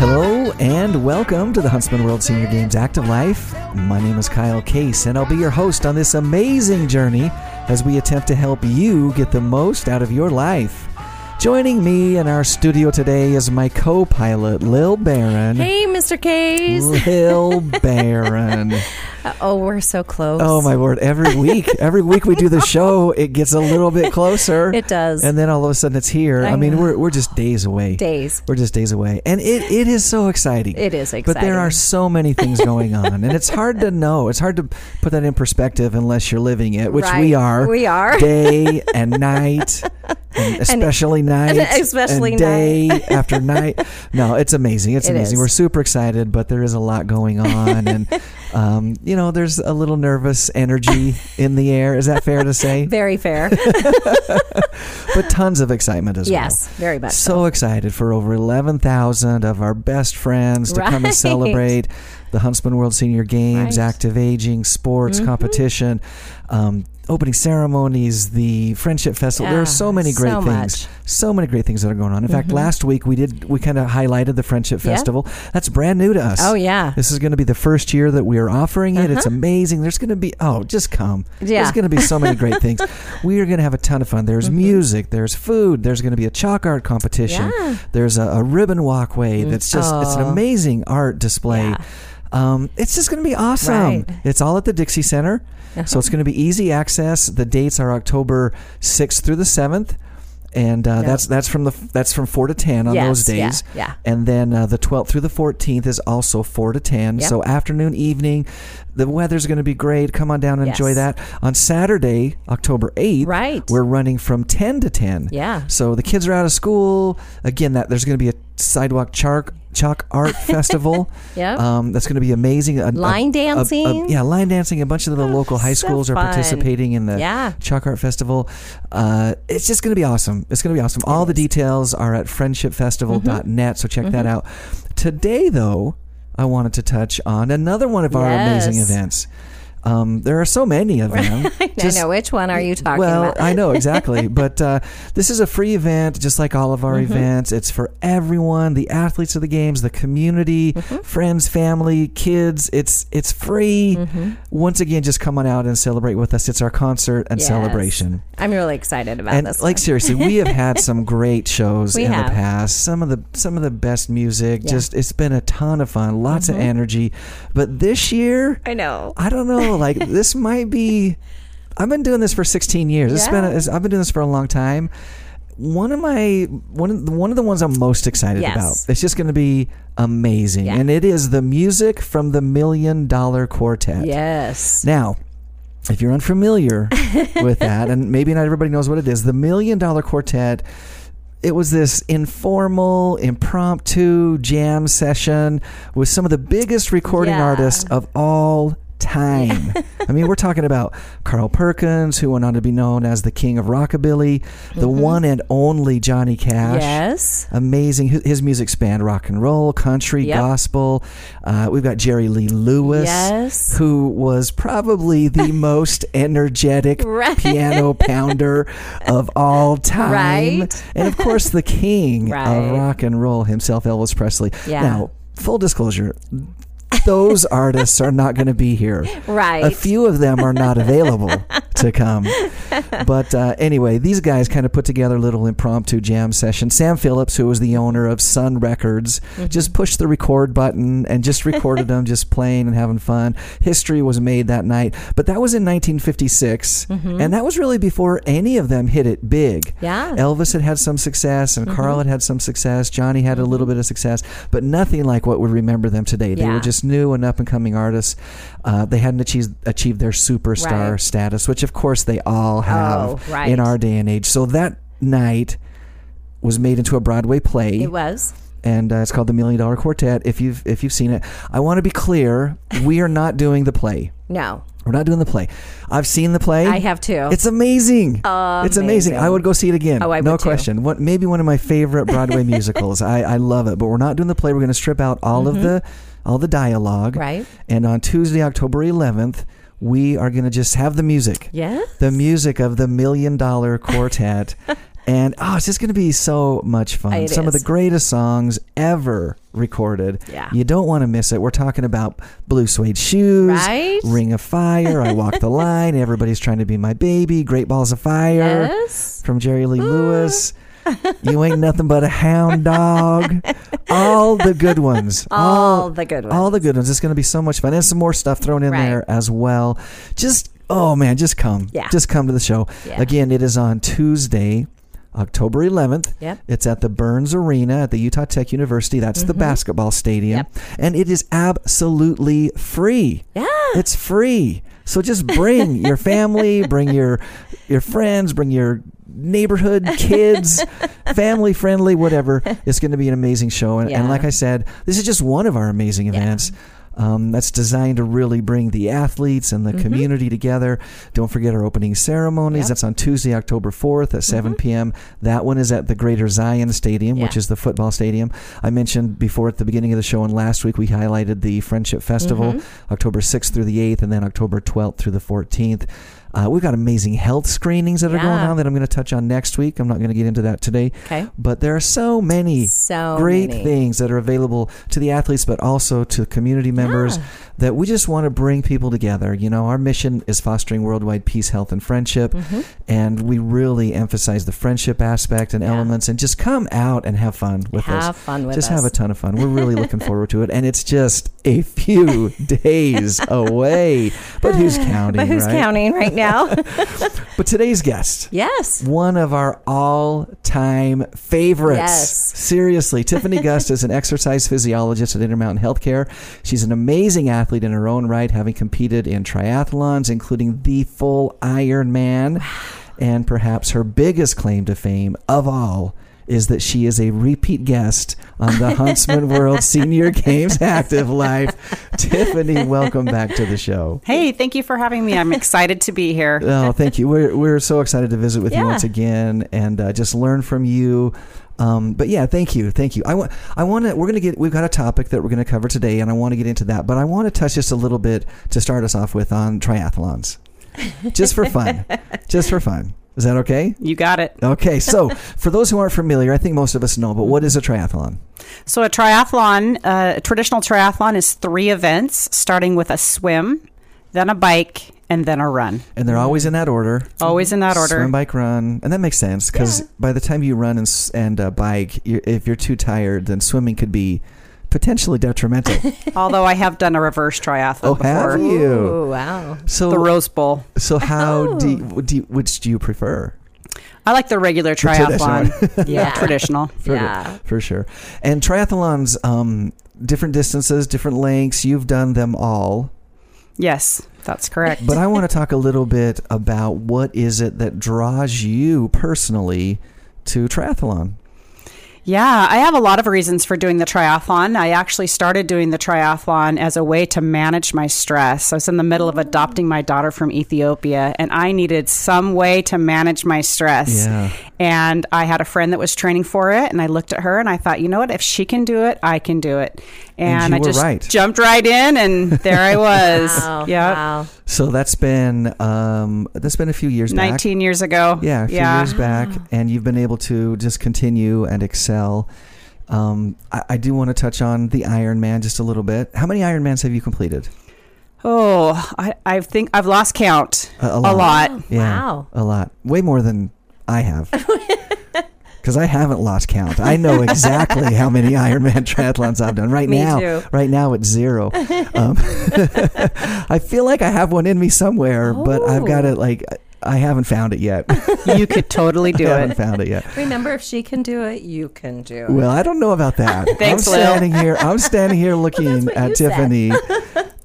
Hello and welcome to the Huntsman World Senior Games Active Life. My name is Kyle Case, and I'll be your host on this amazing journey as we attempt to help you get the most out of your life. Joining me in our studio today is my co pilot, Lil Baron. Hey, Mr. Case. Lil Baron. Oh, we're so close. Oh my word! Every week, every week we do the show, it gets a little bit closer. It does. and then all of a sudden it's here. I, I mean, know. we're we're just days away. Days. We're just days away, and it, it is so exciting. It is exciting. But there are so many things going on, and it's hard to know. It's hard to put that in perspective unless you're living it, which we are. We are. day and night, and especially night, especially and day after night. No, it's amazing. It's It amazing. is. We're super excited, but there is a lot going on, and um, you know, there's a little nervous energy in the air. Is that fair to say? Very fair. but tons of excitement as well. yes, very much. So excited for over 11,000 of our best friends to come and celebrate the Huntsman World Senior Games, Right. Mm-hmm. active aging, sports, competition, um, opening ceremonies, the friendship festival. there are so many great so things. much. Mm-hmm. So many great things that are going on. In fact, last week we did we kind of highlighted the friendship Yeah. festival. That's brand new to us. Oh, yeah. This is going to be the first year that we are offering it. It's amazing. There's going to be oh, just come. There's Yeah. Mm-hmm. going to be so many great things. We are going to have a ton of fun. There's music. There's food. There's going to be a chalk art competition. Yeah. There's a, a ribbon walkway that's just it's an Oh. amazing art display. Yeah. Um, it's just going to be awesome. Right. It's all at the Dixie Center, so it's going to be easy access. The dates are October 6th through the 7th. And uh, Yep. that's that's from the that's from four to ten on Yes, those days. yeah. And then uh, the 12th through the 14th is also 4 to 10. Yep. So afternoon, evening, the weather's going to be great. Come on down and enjoy that. On Saturday, October 8th, Right. we're running from 10 to 10. Yeah. So the kids are out of school. Again, that there's going to be a sidewalk chalk chalk art festival. Yep. Um, that's going to be amazing. A- a- Line a- a- dancing. yeah, line dancing. A bunch of the local high so schools are fun. participating in the Yeah. Chalk Art Festival. Uh, it's just going to be awesome. It's going to be awesome. All the details are at friendshipfestival.net, so check Mm-hmm. that out. Today, though, I wanted to touch on another one of our amazing events. Um, there are so many of them. I know. Which one are you talking well, about? Well, I know exactly, but uh, this is a free event, just like all of our Mm-hmm. events. It's for everyone, the athletes of the games, the community, Mm-hmm. friends, family, kids. It's it's free. Mm-hmm. Once again, just come on out and celebrate with us. It's our concert and Yes. celebration. I'm really excited about And this. like one. seriously, we have had some great shows We in the past. Some of the some of the best music. Yeah. Mm-hmm. Just it's been a ton of fun, lots of energy. But this year, I know. I don't know. Like this might be. I've been doing this for 16 years. it's been a, i've been doing this for a long time. One of my one of the, one of the ones I'm most excited Yes. about. It's just going to be amazing, Yeah. and it is the music from the Million Dollar Quartet. Yes. Now, if you're unfamiliar with that, and maybe not everybody knows what it is, the Million Dollar Quartet. It was this informal, impromptu jam session with some of the biggest recording Yeah. artists of all time. I mean, we're talking about Carl Perkins, who went on to be known as the king of rockabilly, the one and only Johnny Cash. Yes. Amazing. His- His music spanned rock and roll, country, Yep. gospel. Uh, we've got Jerry Lee Lewis, Yes. who was probably the most energetic Right. piano pounder of all time. Right. And of course, the king Right. of rock and roll himself, Elvis Presley. Yeah. Now, full disclosure. Those artists are not going to be here. Right. A few of them are not available to come. But uh, anyway, these guys kind of put together a little impromptu jam session. Sam Phillips, who was the owner of Sun Records, Mm-hmm. just pushed the record button and just recorded them, just playing and having fun. History was made that night. But that was in 1956, and that was really before any of them hit it big. Mm-hmm. Yeah. Mm-hmm. Elvis had had some success, and Carl had had some success. Johnny had a little bit of success, but nothing like what we remember them today. They were just new and up and coming artists. Uh, they hadn't achieved achieved their superstar Right. status, which of course they all have Oh, right. in our day and age. So that night was made into a Broadway play It was. and uh, it's called the Million Dollar Quartet. If you've if you've seen it, I want to be clear: we are not doing the play. No. We're not doing the play. I've seen the play. I have too. It's amazing. It's amazing. Amazing. I would go see it again. Oh, I no question. What maybe one of my favorite Broadway musicals. I, I love it. But we're not doing the play. We're going to strip out all of the all the dialogue. Right. And on Tuesday, October 11th, we are going to just have the music Yes. the music of the Million Dollar Quartet And oh, it's just going to be so much fun. It Some of the greatest songs ever recorded. Yeah. You don't want to miss it. We're talking about Blue Suede Shoes, Right? Ring of Fire, I Walk the Line, Everybody's Trying to Be My Baby, Great Balls of Fire Yes. from Jerry Lee mm. Lewis. you ain't nothing but a hound dog. All the good ones. All the good ones. All the good ones. It's going to be so much fun. And some more stuff thrown in Right. there as well. Just, oh man, just come. Yeah. Just come to the show. Yeah. Again, it is on Tuesday, October 11th. Yep. It's at the Burns Arena at the Utah Tech University. That's the basketball stadium. Mm-hmm. Yep. And it is absolutely free. Yeah. It's free. So just bring your family, bring your your friends, bring your neighborhood kids, family friendly, whatever. It's going to be an amazing show. And, and like I said, this is just one of our amazing events. Um, that's designed to really bring the athletes and the mm-hmm. community together. Don't forget our opening ceremonies. Yep. That's on Tuesday, October 4th at 7 mm-hmm. p.m. That one is at the Greater Zion Stadium, which is the football stadium. I mentioned before at the beginning of the show, and last week we highlighted the Friendship Festival, mm-hmm. October 6th through the 8th, and then October 12th through the 14th. Uh, we've got amazing health screenings that are going on that I'm going to touch on next week. I'm not going to get into that today. Okay. But there are so many So great many. things that are available to the athletes, but also to community members Yeah. that we just want to bring people together. You know, our mission is fostering worldwide peace, health, and friendship. And we really emphasize the friendship aspect and Mm-hmm. Yeah. elements and just come out and have fun with us. Have fun with just us. have a ton of fun. We're really looking forward to it. And it's just a few days away. But who's counting? But who's right? counting right now? But today's guest yes. one of our all-time favorites. Yes. Seriously, Tiffany Gust is an exercise physiologist at Intermountain Healthcare. She's an amazing athlete in her own right, having competed in triathlons, including the full Ironman. And perhaps her biggest claim to fame of all is that she is a repeat guest on the Huntsman World Senior Games Active Life. Tiffany, welcome back to the show. Hey, thank you for having me. I'm excited to be here. Oh, thank you. We're we're so excited to visit with you once again and uh, just learn from you. Um, but yeah, thank you, thank you. I want I want to. We're gonna get. We've got a topic that we're gonna cover today, and I want to get into that. But I want to touch just a little bit to start us off with on triathlons, just for fun, just for fun. Is that okay? You got it. Okay, so for those who aren't familiar, I think most of us know, but what is a triathlon? So, a triathlon, uh, a traditional triathlon is three events, starting with a swim, then a bike, and then a run. And they're always in that order. Always in that order. Swim, bike, run, and that makes sense because Yeah. by the time you run and and uh, bike, you're, if you're too tired, then swimming could be potentially detrimental. Although I have done a reverse triathlon Oh, before. have you? Ooh, wow. So, The Rose Bowl. so how Oh. do, you, do you, which do you prefer? I like the regular traditional triathlon. Yeah. traditional. For, Yeah. for sure. And triathlons, um, different distances, different lengths. You've done them all, Yes, that's correct. but I want to talk a little bit about what is it that draws you personally to triathlon. Yeah, I have a lot of reasons for doing the triathlon. I actually started doing the triathlon as a way to manage my stress. I was in the middle of adopting my daughter from Ethiopia, and I needed some way to manage my stress. Yeah. And I had a friend that was training for it, and I looked at her and I thought, you know what? If she can do it, I can do it. And And, I just right. jumped right in, and there I was. Wow. yeah, Wow. So that's been um, that's been a few years back. 19 years ago. Yeah, a few yeah. years back, and you've been able to just continue and excel. Um, I, I do want to touch on the Ironman just a little bit. How many Ironmans have you completed? Oh, I, I think I've lost count. A- a A lot. lot. Yeah, Wow. a lot, way more than I have. Because I haven't lost count. I know exactly how many Ironman triathlons I've done. Right Me now, too. right now it's zero. Um, I feel like I have one in me somewhere, but I've got Oh. it. Like I haven't found it yet. You could totally do it. I haven't found it yet. Remember, if she can do it, you can do it. Well, I don't know about that. Thanks, I'm Lil. standing here. I'm standing here looking what at. Tiffany.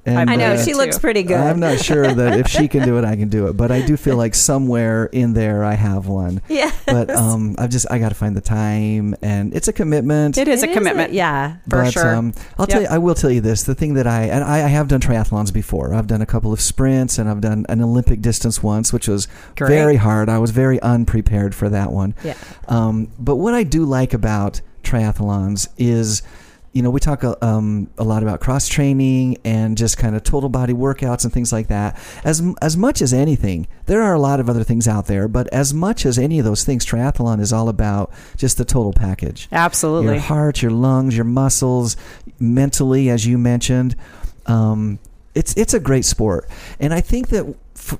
And, I know uh, she looks pretty good. I'm not sure that if she can do it, I can do it. But I do feel like somewhere in there I have one. Yeah. But um, I've just I got to find the time, and it's a commitment. It is a commitment. yeah. for but, sure. Um, I'll tell you, I will tell you this: the thing that I and I, I have done triathlons before. I've done a couple of sprints, and I've done an Olympic distance once, which was Great. very hard. I was very unprepared for that one. Yeah. Um, but what I do like about triathlons is you know, we talk uh, um, a lot about cross training and just kind of total body workouts and things like that. As as much as anything, there are a lot of other things out there, but as much as any of those things, triathlon is all about just the total package. Absolutely. Your heart, your lungs, your muscles, mentally, as you mentioned. Um, it's it's a great sport, and I think that f-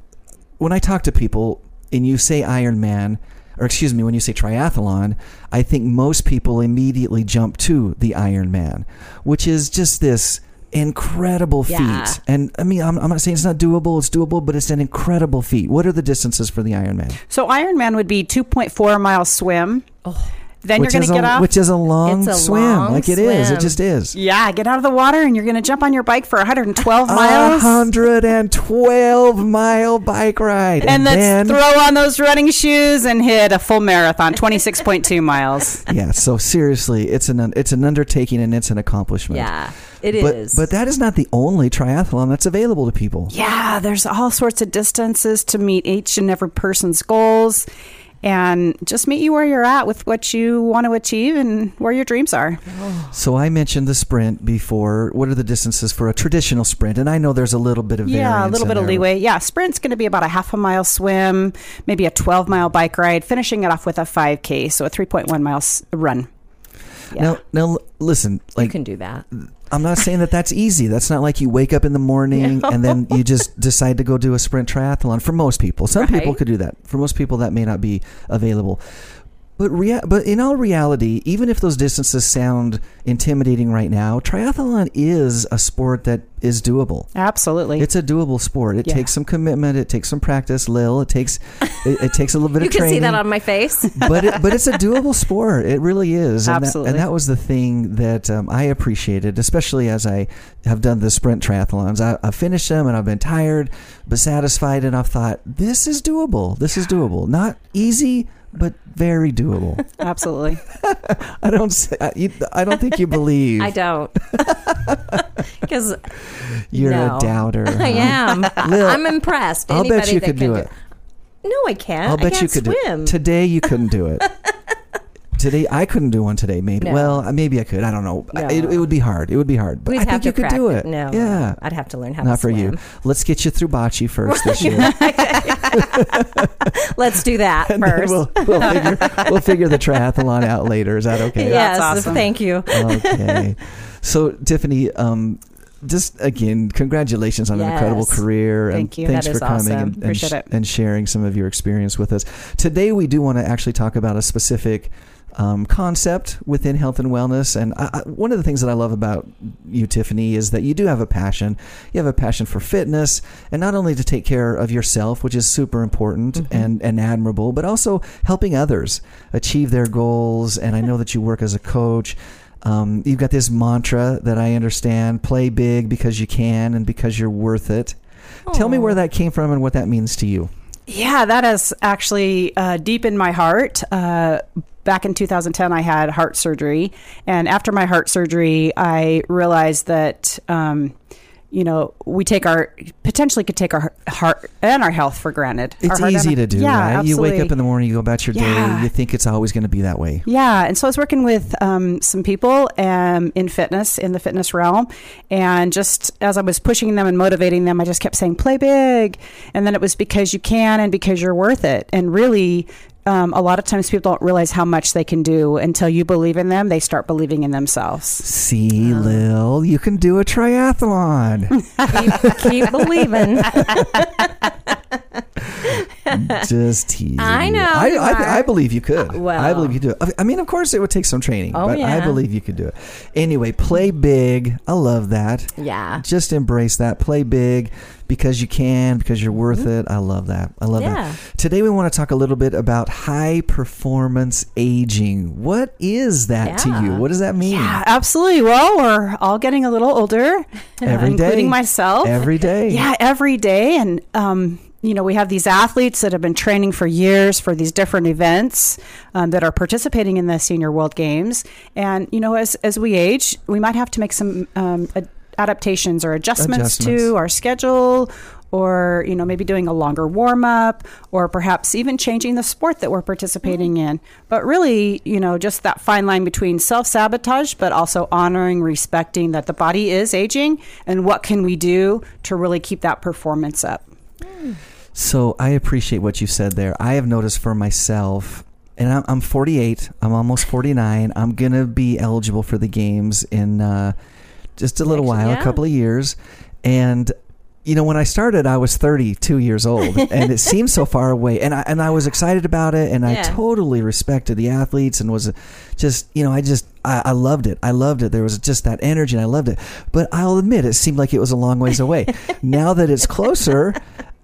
when I talk to people and you say Ironman, or excuse me, when you say triathlon, I think most people immediately jump to the Ironman, which is just this incredible feat. Yeah. And I mean, I'm, I'm not saying it's not doable; it's doable, but it's an incredible feat. What are the distances for the Ironman? So Ironman would be 2.4 mile swim. Oh. Then which you're going to get a, off. which is a long a swim, long like it is. It swim. just is. yeah, get out of the water and you're going to jump on your bike for 112 A miles. hundred and twelve mile bike ride, and then then throw on those running shoes and hit a full marathon, 26.2 miles. yeah. So seriously, it's an it's an undertaking and it's an accomplishment. Yeah, it but is. but that is not the only triathlon that's available to people. Yeah, there's all sorts of distances to meet each and every person's goals and just meet you where you're at with what you want to achieve and where your dreams are. So I mentioned the sprint before. What are the distances for a traditional sprint? And I know there's a little bit of Yeah, a little in bit of there. leeway. Yeah, sprint's going to be about a half a mile swim, maybe a 12 mile bike ride, finishing it off with a 5K, so a 3.1 mile run. yeah, Now now l- listen, you can do that. I'm not saying that that's easy. That's not like you wake up in the morning and then you just decide to go do a sprint triathlon. For most people, some people could do that. For most people, that may not be available. But rea- but in all reality, even if those distances sound intimidating right now, triathlon is a sport that is doable. Absolutely. It's a doable sport. It Yeah. takes some commitment. It takes some practice, Lil. It takes it, it takes a little bit of training. You can see that on my face. but it, but it's a doable sport. It really is. And Absolutely. That, and that was the thing that um, I appreciated, especially as I have done the sprint triathlons. I, I finished them and I've been tired but satisfied, and I've thought this is doable. This is doable. Not easy, but very doable. Absolutely. I don't. I, you, I don't think you believe. I don't. Because You're no. a doubter. I am. Lil, I'm impressed. I'll bet you could do it. No, I can't. I'll bet I you can't could swim. do it. Today you couldn't do it. Today I couldn't do one today. Maybe. No. Well, uh, maybe I could. I don't know. No. It, it would be hard. It would be hard. But We'd I think you could do it. No, Yeah. I'd have to learn how Not for you. Let's get you through bocce first this year. Let's do that And first. we'll, we'll, figure, we'll figure the triathlon out later. Is that okay? yes, That's awesome. thank you. Okay. So, Tiffany, um, just again, congratulations on an incredible Yes. career. And Thank you. Thanks That for is coming awesome. and, and, Appreciate sh- it. and sharing some of your experience with us. Today, we do want to actually talk about a specific um, concept within health and wellness. And I, I, one of the things that I love about you, Tiffany, is that you do have a passion. You have a passion for fitness, and not only to take care of yourself, which is super important Mm-hmm. and, and admirable, but also helping others achieve their goals. And I know that you work as a coach. Um, you've got this mantra that I understand play big because you can and because you're worth it. Tell me where that came from and what that means to you. Yeah, that is actually uh, deep in my heart. Uh, back in 2010, I had heart surgery. And after my heart surgery, I realized that, um, you know, we take our, potentially could take our heart and our health for granted. It's easy to do, yeah, right? You wake up in the morning, you go about your day, you think it's always going to be that way. Yeah, and so I was working with um, some people um, in fitness, in the fitness realm, and just as I was pushing them and motivating them, I just kept saying, "Play big," and then it was because you can and because you're worth it. And really, um, a lot of times people don't realize how much they can do until you believe in them. They start believing in themselves. See, Lil, you can do a triathlon. keep, keep believing. Just teasing. I know I, I. I believe you could. Well. I believe you do. I mean, of course, it would take some training, Oh, but I believe you could do it. Anyway, play big. I love that. Yeah. Just embrace that. Play big because you can, because you're worth it. I love that. I love Mm-hmm. Yeah. that. Today, we want to talk a little bit about high performance aging. What is that to you? What does that mean? Yeah, absolutely. Well, we're all getting a little older, Every day. including myself. Every day. Yeah, every day. And, um, you know, we have these athletes that have been training for years for these different events um, that are participating in the Senior World Games. And, you know, as, as we age, we might have to make some um, ad- adaptations or adjustments, Adjustments. to our schedule or you know maybe doing a longer warm up or perhaps even changing the sport that we're participating in but really you know just that fine line between self-sabotage but also honoring respecting that the body is aging and what can we do to really keep that performance up So I appreciate what you said there. I have noticed for myself, and I'm, I'm 48. I'm almost 49. I'm gonna be eligible for the games in uh, just a little Actually, while, yeah. a couple of years. And you know, when I started, I was 32 years old, and it seemed so far away. And I and I was excited about it, and I totally respected the athletes, and was just you know, I just I, I loved it. I loved it. There was just that energy, and I loved it. But I'll admit, it seemed like it was a long ways away. now that it's closer.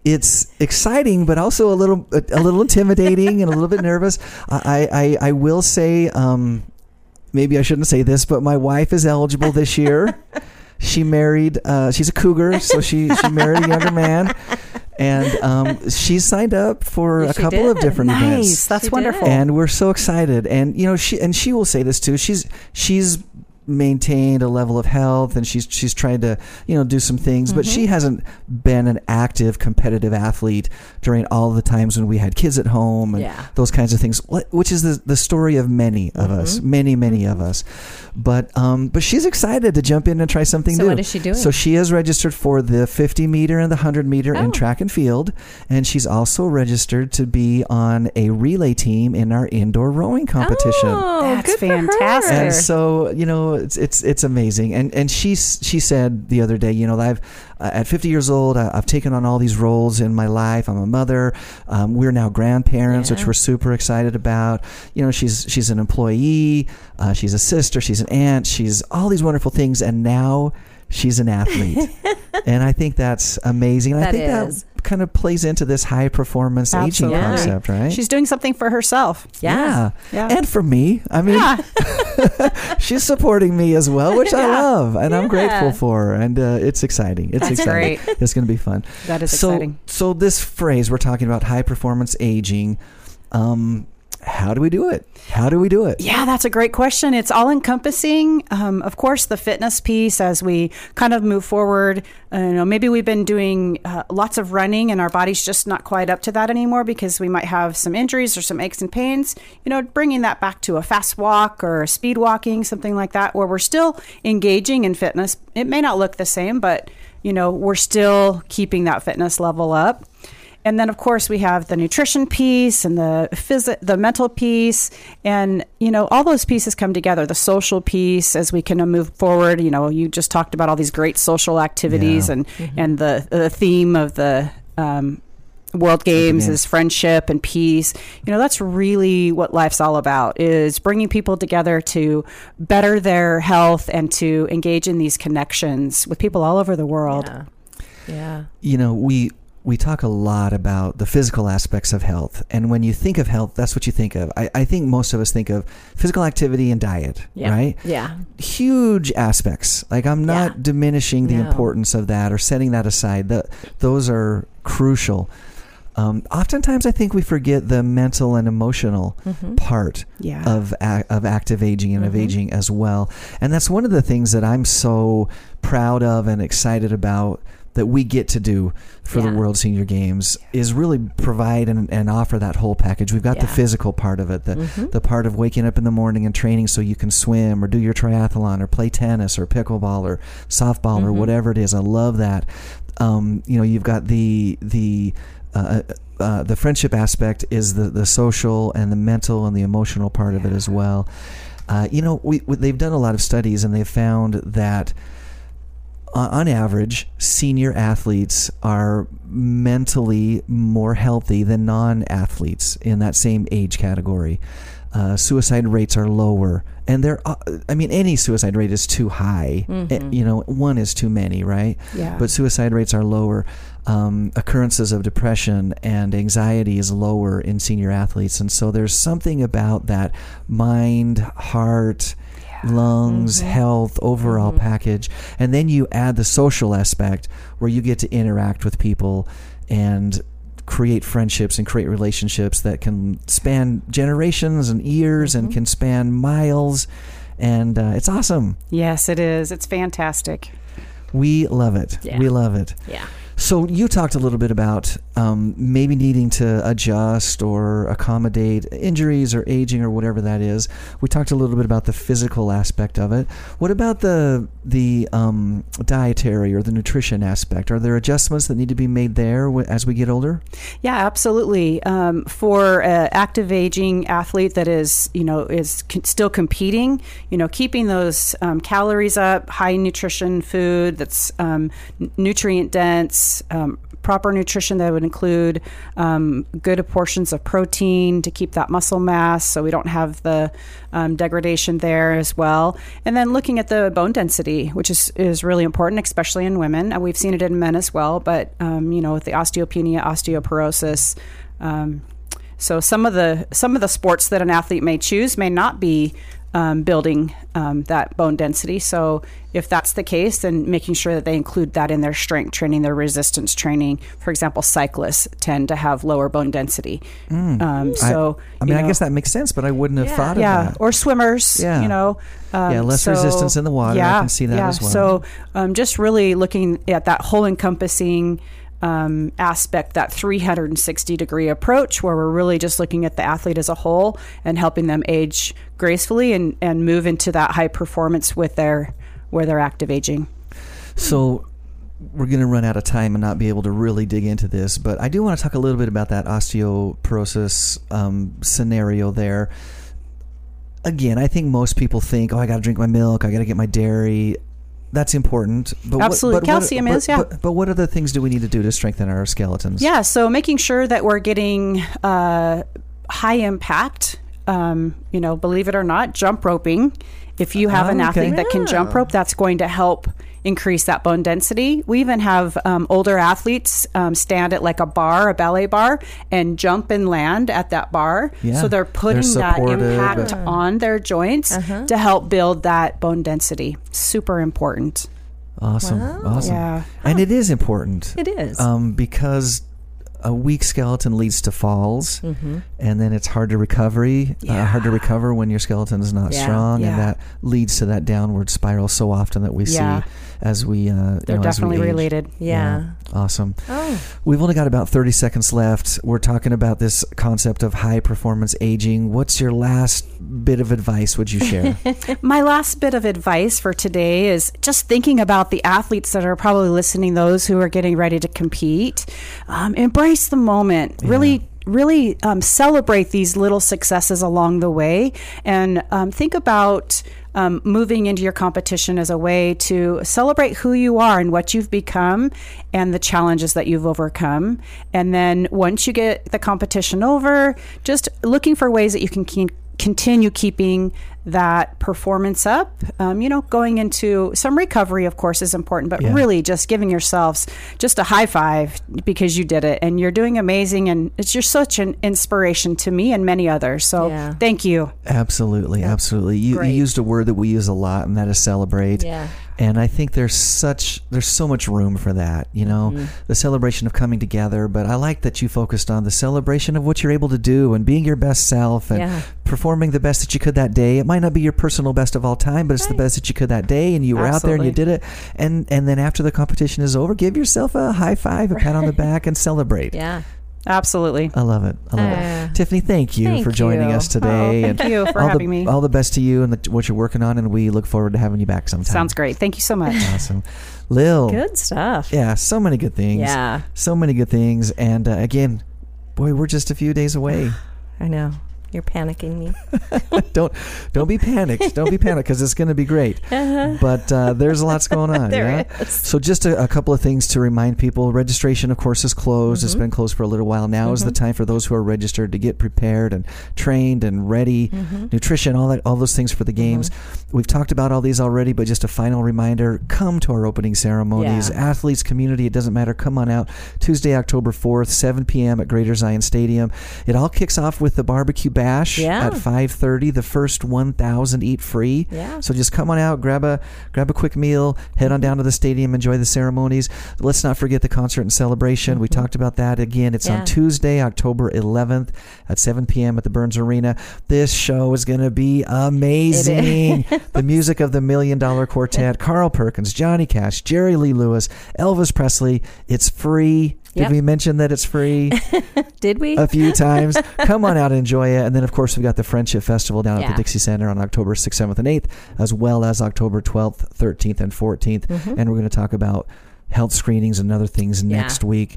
It's exciting, but also a little a, a little intimidating and a little bit nervous. I I, I will say, um, maybe I shouldn't say this, but my wife is eligible this year. she married. Uh, she's a cougar, so she she married a younger man, and um, she signed up for Yeah, a she couple of did. different nice events that's She wonderful did. and we're so excited and you know she and she will say this too she's she's maintained a level of health and she's she's tried to you know do some things but Mm-hmm. she hasn't been an active competitive athlete during all the times when we had kids at home and Yeah. those kinds of things which is the, the story of many of us Mm-hmm. many many of us but um but she's excited to jump in and try something So new what is she doing? so she is registered for the 50 meter and the 100 meter in Oh. track and field and she's also registered to be on a relay team in our indoor rowing competition Oh, That's good for her. fantastic. and so you know it's it's it's amazing. And and she she said the other day you know I've uh, at 50 years old I, I've taken on all these roles in my life. I'm a mother. Um, we're now grandparents which we're super excited about. You know she's she's an employee uh, she's a sister she's an aunt she's all these wonderful things. And now she's an athlete. And I think that's amazing. And I think is. that kind of plays into this high performance aging Absolutely. concept right? She's doing something for herself. Yeah. Yeah. and for me I mean yeah she's supporting me as well, which I love, and I'm grateful for. And uh, it's exciting. It's That's exciting. great. It's going to be fun. that is so, exciting so this phrase we're talking about high performance aging. Um, how do we do it? How do we do it? Yeah, that's a great question. It's all encompassing. Um, of course, the fitness piece as we kind of move forward. Uh, you know, maybe we've been doing uh, lots of running and our body's just not quite up to that anymore because we might have some injuries or some aches and pains. You know, bringing that back to a fast walk or speed walking, something like that, where we're still engaging in fitness. It may not look the same, but you know, we're still keeping that fitness level up. And then, of course, we have the nutrition piece and the phys- the mental piece, and you know, all those pieces come together. The social piece, as we can move forward. You know, you just talked about all these great social activities, Yeah. and and the the theme of the um, World Games Games. is friendship and peace. You know, that's really what life's all about: is bringing people together to better their health and to engage in these connections with people all over the world. Yeah. Yeah. You know, we we talk a lot about the physical aspects of health, and when you think of health, that's what you think of. I, I think most of us think of physical activity and diet, Yeah. right? Yeah. huge aspects. Like I'm not Yeah. diminishing the No. importance of that or setting that aside. That those are crucial. Um, oftentimes, I think we forget the mental and emotional Mm-hmm. part Yeah. of of active aging and of Mhm. aging as well. And that's one of the things that I'm so proud of and excited about that we get to do for the World Senior Games is really provide and, and offer that whole package. We've got the physical part of it, the Mhm. the part of waking up in the morning and training so you can swim or do your triathlon or play tennis or pickleball or softball or Mhm. whatever it is. I love that. Um, you know, you've got the the uh, uh, the friendship aspect is the the social and the mental and the emotional part of it as well. Uh, you know, we, we they've done a lot of studies and they've found that on, average, senior athletes are mentally more healthy than non-athletes in that same age category. Uh, suicide rates are lower, and they're. Uh, I mean, any suicide rate is too high. Eh, you know, one is too many, right? Yeah. But suicide rates are lower. Um, occurrences of depression and anxiety is lower in senior athletes, and so there's something about that mind, heart, lungs, mm-hmm. health, overall mm-hmm. package. And then you add the social aspect where you get to interact with people and create friendships and create relationships that can span generations and years and mm-hmm. can span miles. And uh, it's awesome. Yes, it is. It's fantastic. We love it. Yeah. We love it. Yeah. So you talked a little bit about um, maybe needing to adjust or accommodate injuries or aging or whatever that is. We talked a little bit about the physical aspect of it. What about the the um, dietary or the nutrition aspect? Are there adjustments that need to be made there as we get older? Yeah, absolutely. Um, for an active aging athlete that is, you know, is still competing, you know, keeping those um, calories up, high nutrition food that's um, nutrient dense, um, proper nutrition that would include um, good portions of protein to keep that muscle mass, so we don't have the um, degradation there as well. And then looking at the bone density, which is is really important, especially in women. And we've seen it in men as well, but um, you know, with the osteopenia, osteoporosis. Um, so some of the some of the sports that an athlete may choose may not be um, building um, that bone density. So if that's the case, then making sure that they include that in their strength training, their resistance training. For example, cyclists tend to have lower bone density. Um, so I, I mean, you I guess that makes sense, but I wouldn't have Yeah. thought of yeah, that. or swimmers. Yeah. you know, um, Yeah, less so- resistance in the water. Yeah, I Yeah, can see that yeah. as well. So um, just really looking at that whole encompassing um, aspect, that 360 degree approach, where we're really just looking at the athlete as a whole and helping them age gracefully and, and move into that high performance with their where they're active aging. So we're going to run out of time and not be able to really dig into this, but I do want to talk a little bit about that osteoporosis um, scenario there. Again, I think most people think, "Oh, I got to drink my milk. I got to get my dairy." That's important. But Absolutely. What, but Calcium what, is, but, yeah. But, but what other things do we need to do to strengthen our skeletons? Yeah, so making sure that we're getting uh, high impact. Um, you know, believe it or not, jump roping. If you have Oh, an okay. athlete that can jump rope, that's going to help increase that bone density. We even have um, older athletes um, stand at like a bar, a ballet bar, and jump and land at that bar. Yeah. So they're putting They're that supported, impact but- on their joints to help build that bone density. Super important. Awesome. Awesome. Yeah. And it is important. It is. Um, because a weak skeleton leads to falls, and then it's hard to recovery. Uh, hard to recover when your skeleton is not Yeah. strong, and that leads to that downward spiral so often that we Yeah. see as we. Uh, They're you know, definitely related. yeah. Awesome. Oh. We've only got about 30 seconds left. We're talking about this concept of high performance aging. What's your last bit of advice would you share? My last bit of advice for today is just thinking about the athletes that are probably listening, those who are getting ready to compete. Um, embrace the moment. Really. Really um, celebrate these little successes along the way and um, think about um, moving into your competition as a way to celebrate who you are and what you've become and the challenges that you've overcome. And then once you get the competition over, just looking for ways that you can keep continue keeping that performance up. Um, you know, going into some recovery, of course, is important, but Yeah. really just giving yourselves just a high five because you did it and you're doing amazing. And it's just such an inspiration to me and many others. So Yeah. thank you. Absolutely, absolutely. You, you used a word that we use a lot, and that is celebrate. Yeah. And I think there's such there's so much room for that. You know, Mm-hmm. the celebration of coming together. But I like that you focused on the celebration of what you're able to do and being your best self and Yeah. Performing the best that you could that day. It might not be your personal best of all time, but it's the best that you could that day, and you were out there and you did it. And and then after the competition is over, give yourself a high five, a pat on the back, and celebrate. Yeah. Absolutely. I love it. I love Uh, it. Tiffany, thank you thank for joining you. us today. Oh, thank and you for all having the, me. All the best to you and the, what you're working on, and we look forward to having you back sometime. Sounds great. Thank you so much. awesome. Lil. Good stuff. Yeah, so many good things. Yeah. So many good things. And uh, again, boy, we're just a few days away. I know. You're panicking me. don't don't be panicked. Don't be panicked because it's going to be great. But uh, there's a lots going on. Uh-huh. There yeah? is. So just a, a couple of things to remind people: registration, of course, is closed. Mm-hmm. It's been closed for a little while. Now is the time for those who are registered to get prepared and trained and ready. Mm-hmm. Nutrition, all that, all those things for the games. We've talked about all these already, but just a final reminder: come to our opening ceremonies. Yeah. Athletes, community, it doesn't matter. Come on out. Tuesday, October fourth, 7 p.m. at Greater Zion Stadium. It all kicks off with the barbecue bash Yeah. at 5:30. The first 1,000 eat free. Yeah. So just come on out, grab a grab a quick meal, head on down to the stadium, enjoy the ceremonies. Let's not forget the concert and celebration. We mm-hmm. talked about that again. It's Yeah. on Tuesday, October 11th at 7 p.m. at the Burns Arena. This show is going to be amazing. the music of the Million Dollar Quartet, Carl Perkins, Johnny Cash, Jerry Lee Lewis, Elvis Presley. It's free. Did Yep. we mention that it's free Did we? a few times? Come on out and enjoy it. And then, of course, we've got the Friendship Festival down at the Dixie Center on October 6th, 7th, and 8th, as well as October 12th, 13th, and 14th. Mm-hmm. And we're going to talk about health screenings and other things Yeah. next week.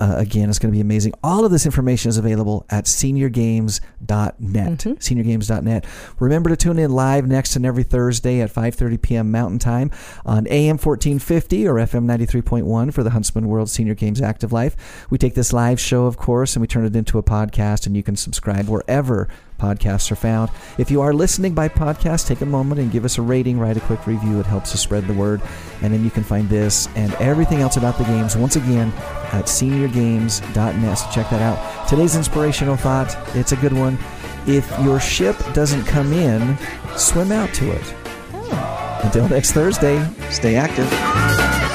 Uh, again, it's going to be amazing. All of this information is available at seniorgames.net. Mm-hmm. Seniorgames.net. Remember to tune in live next and every Thursday at 5:30 p.m. Mountain Time on AM 1450 or FM 93.1 for the Huntsman World Senior Games Active Life. We take this live show, of course, and we turn it into a podcast, and you can subscribe wherever podcasts are found. If you are listening by podcast, take a moment and give us a rating, write a quick review. It helps us spread the word. And then you can find this and everything else about the games once again at seniorgames.net. So check that out. Today's inspirational thought, it's a good one. If your ship doesn't come in, swim out to it. Oh. Until next Thursday, stay active.